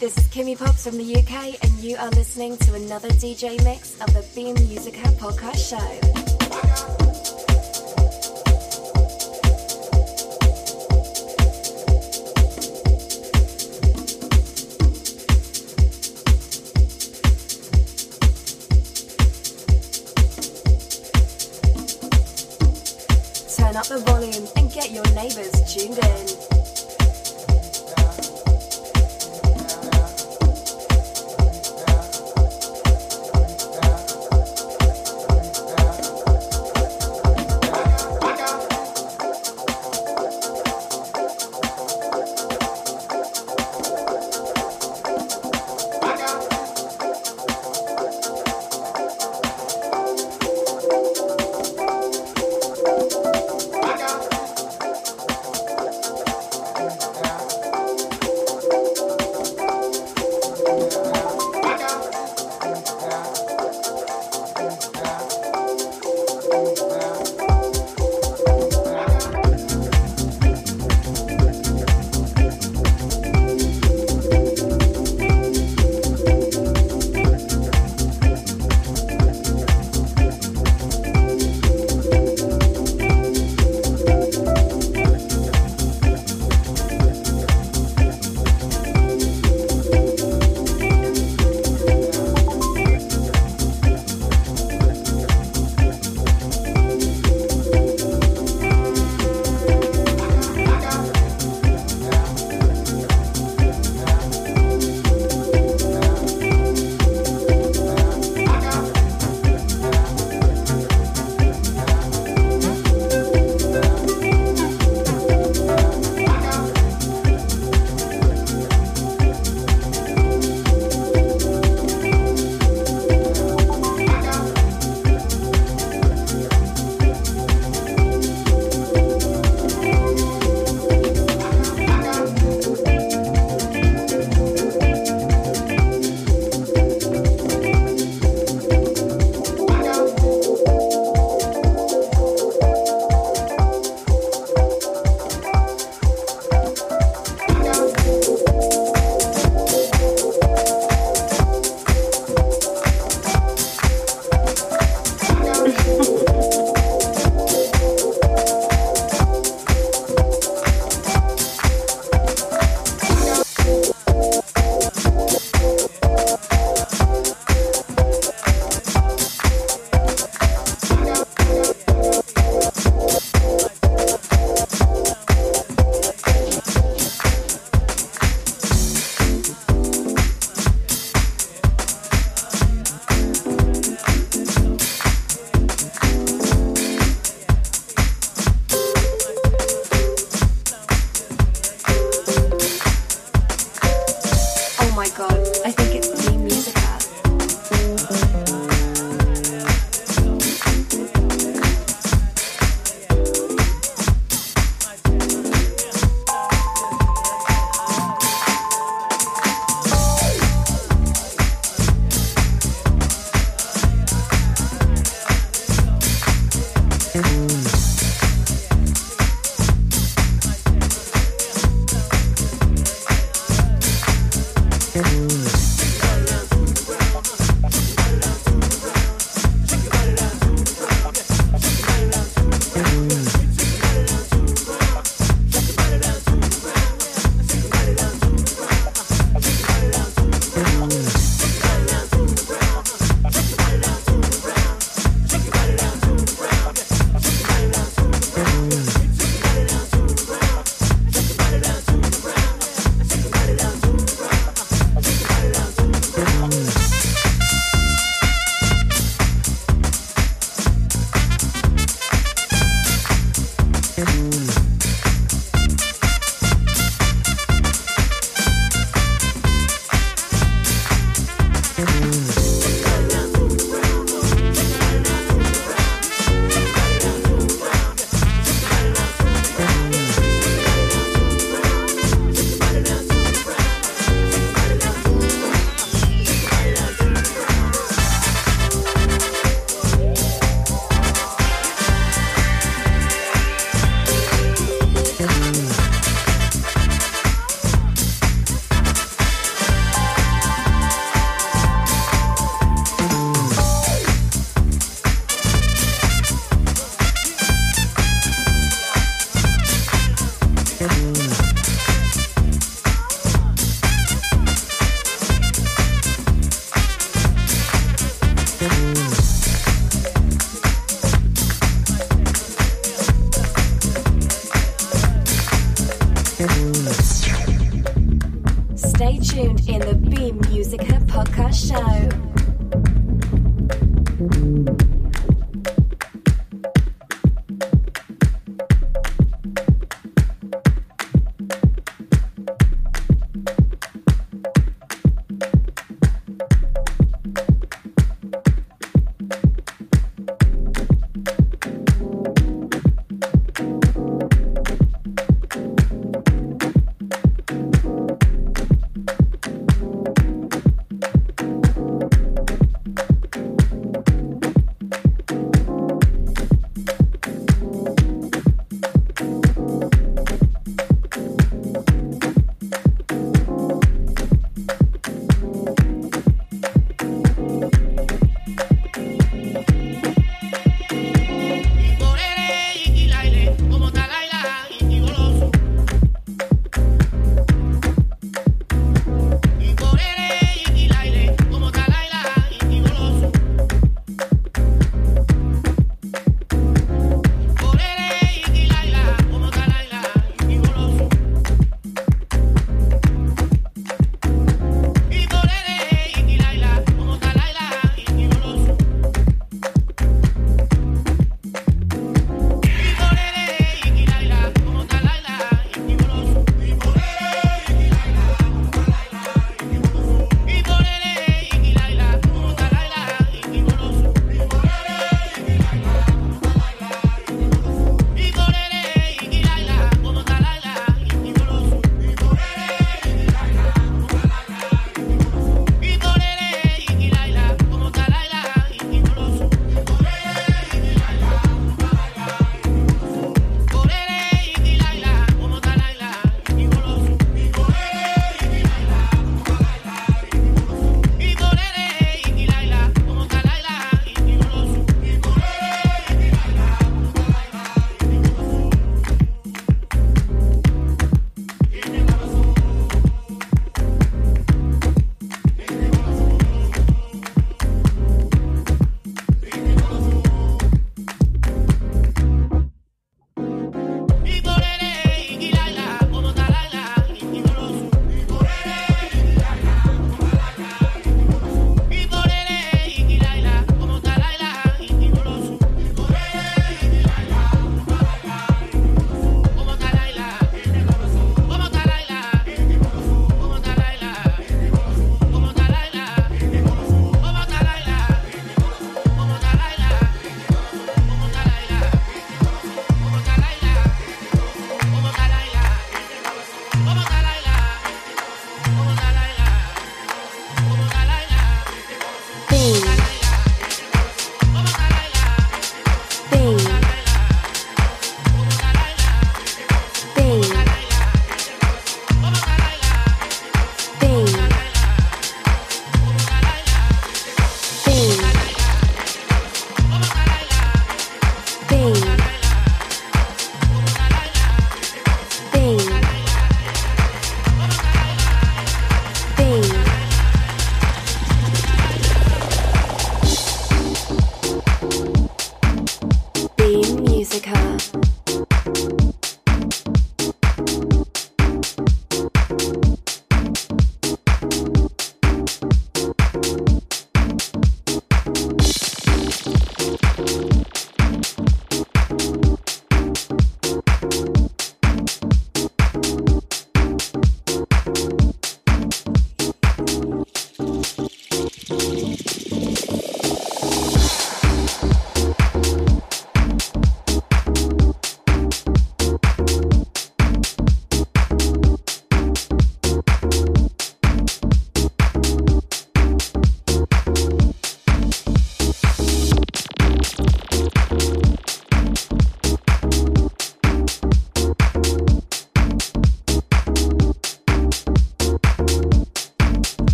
This is Kimmy Pops from the UK, and you are listening to another DJ mix of the Beam Music Musica podcast show. Turn up the volume and get your neighbors tuned in.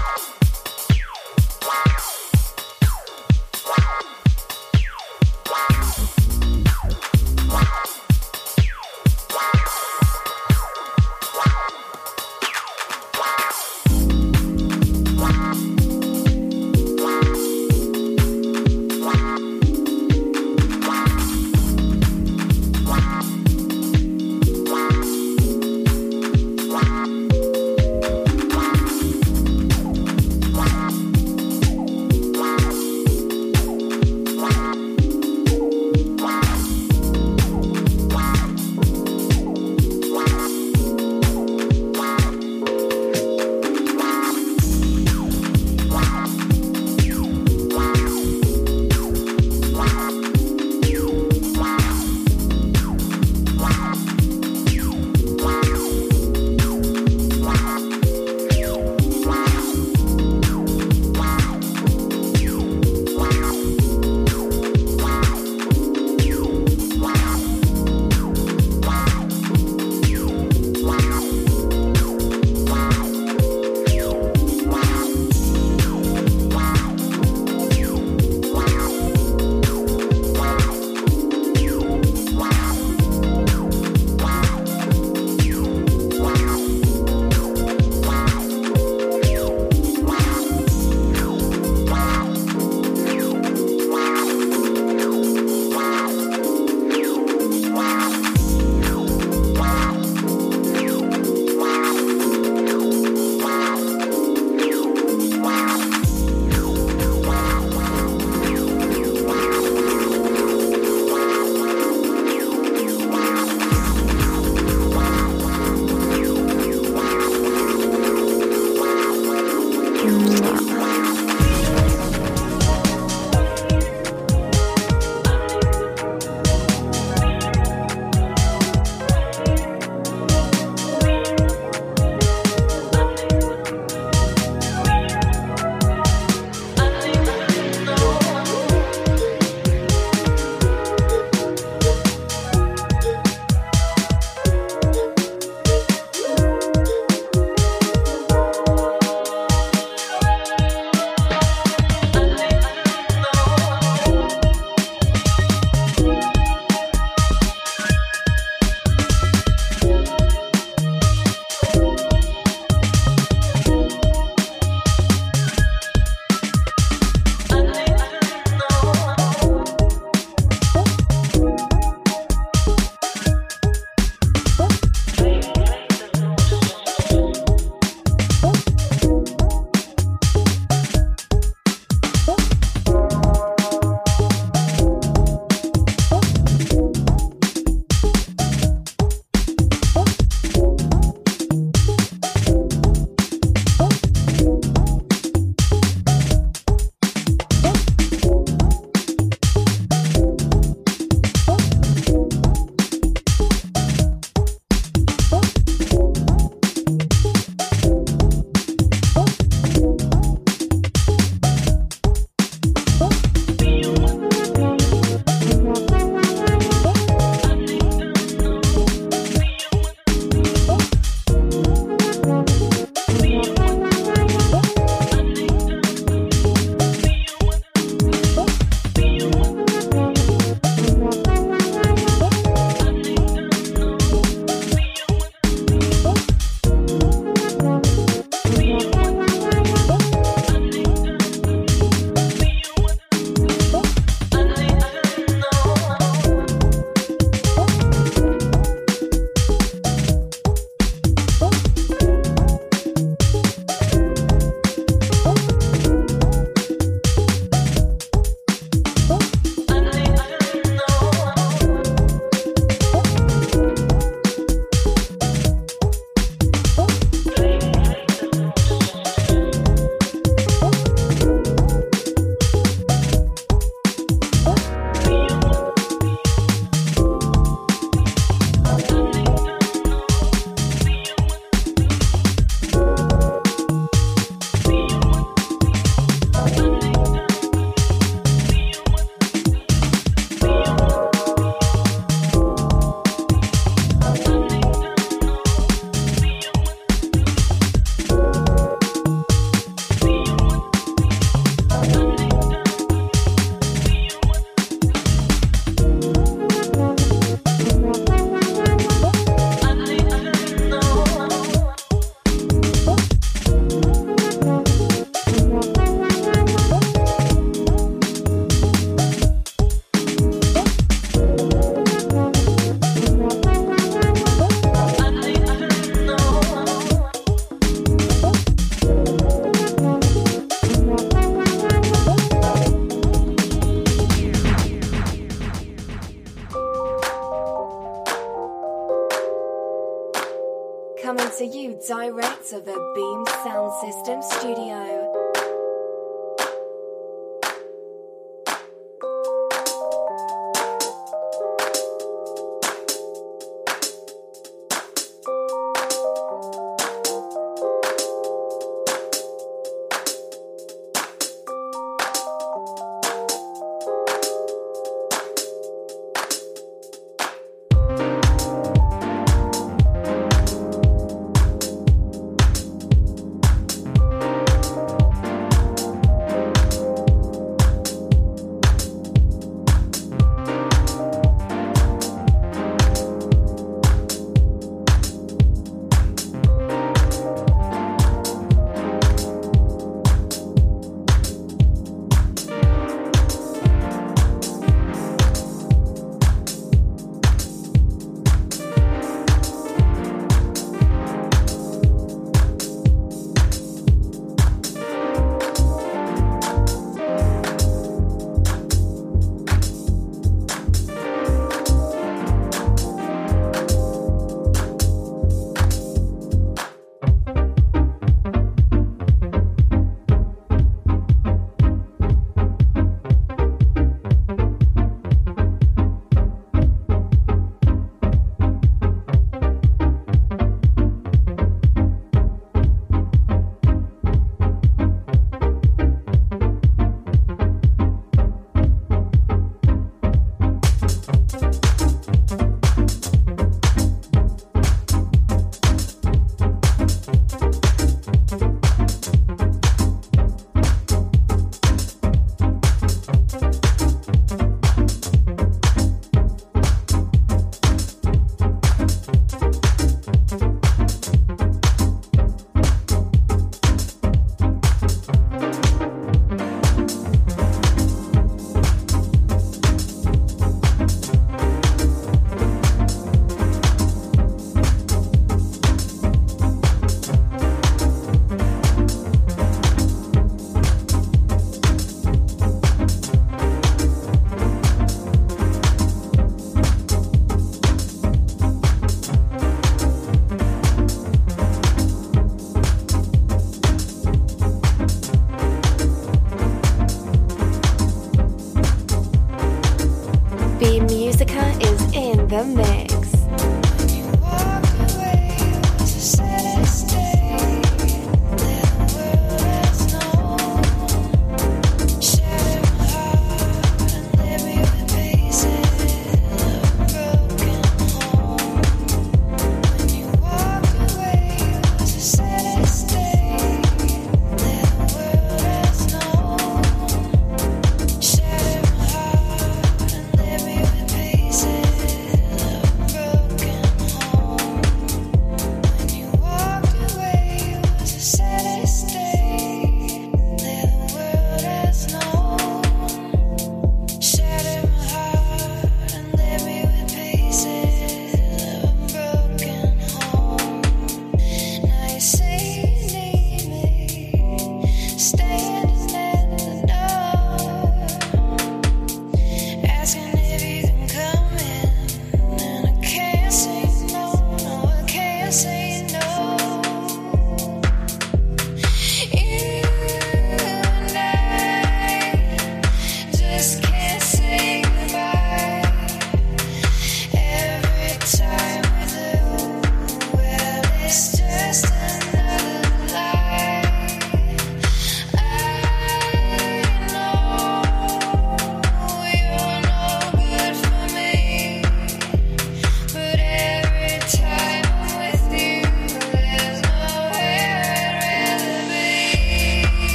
you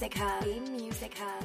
Music Hub. Beam Music Hub.